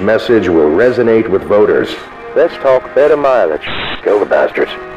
Message will resonate with voters? Let's talk better mileage. Go the bastards.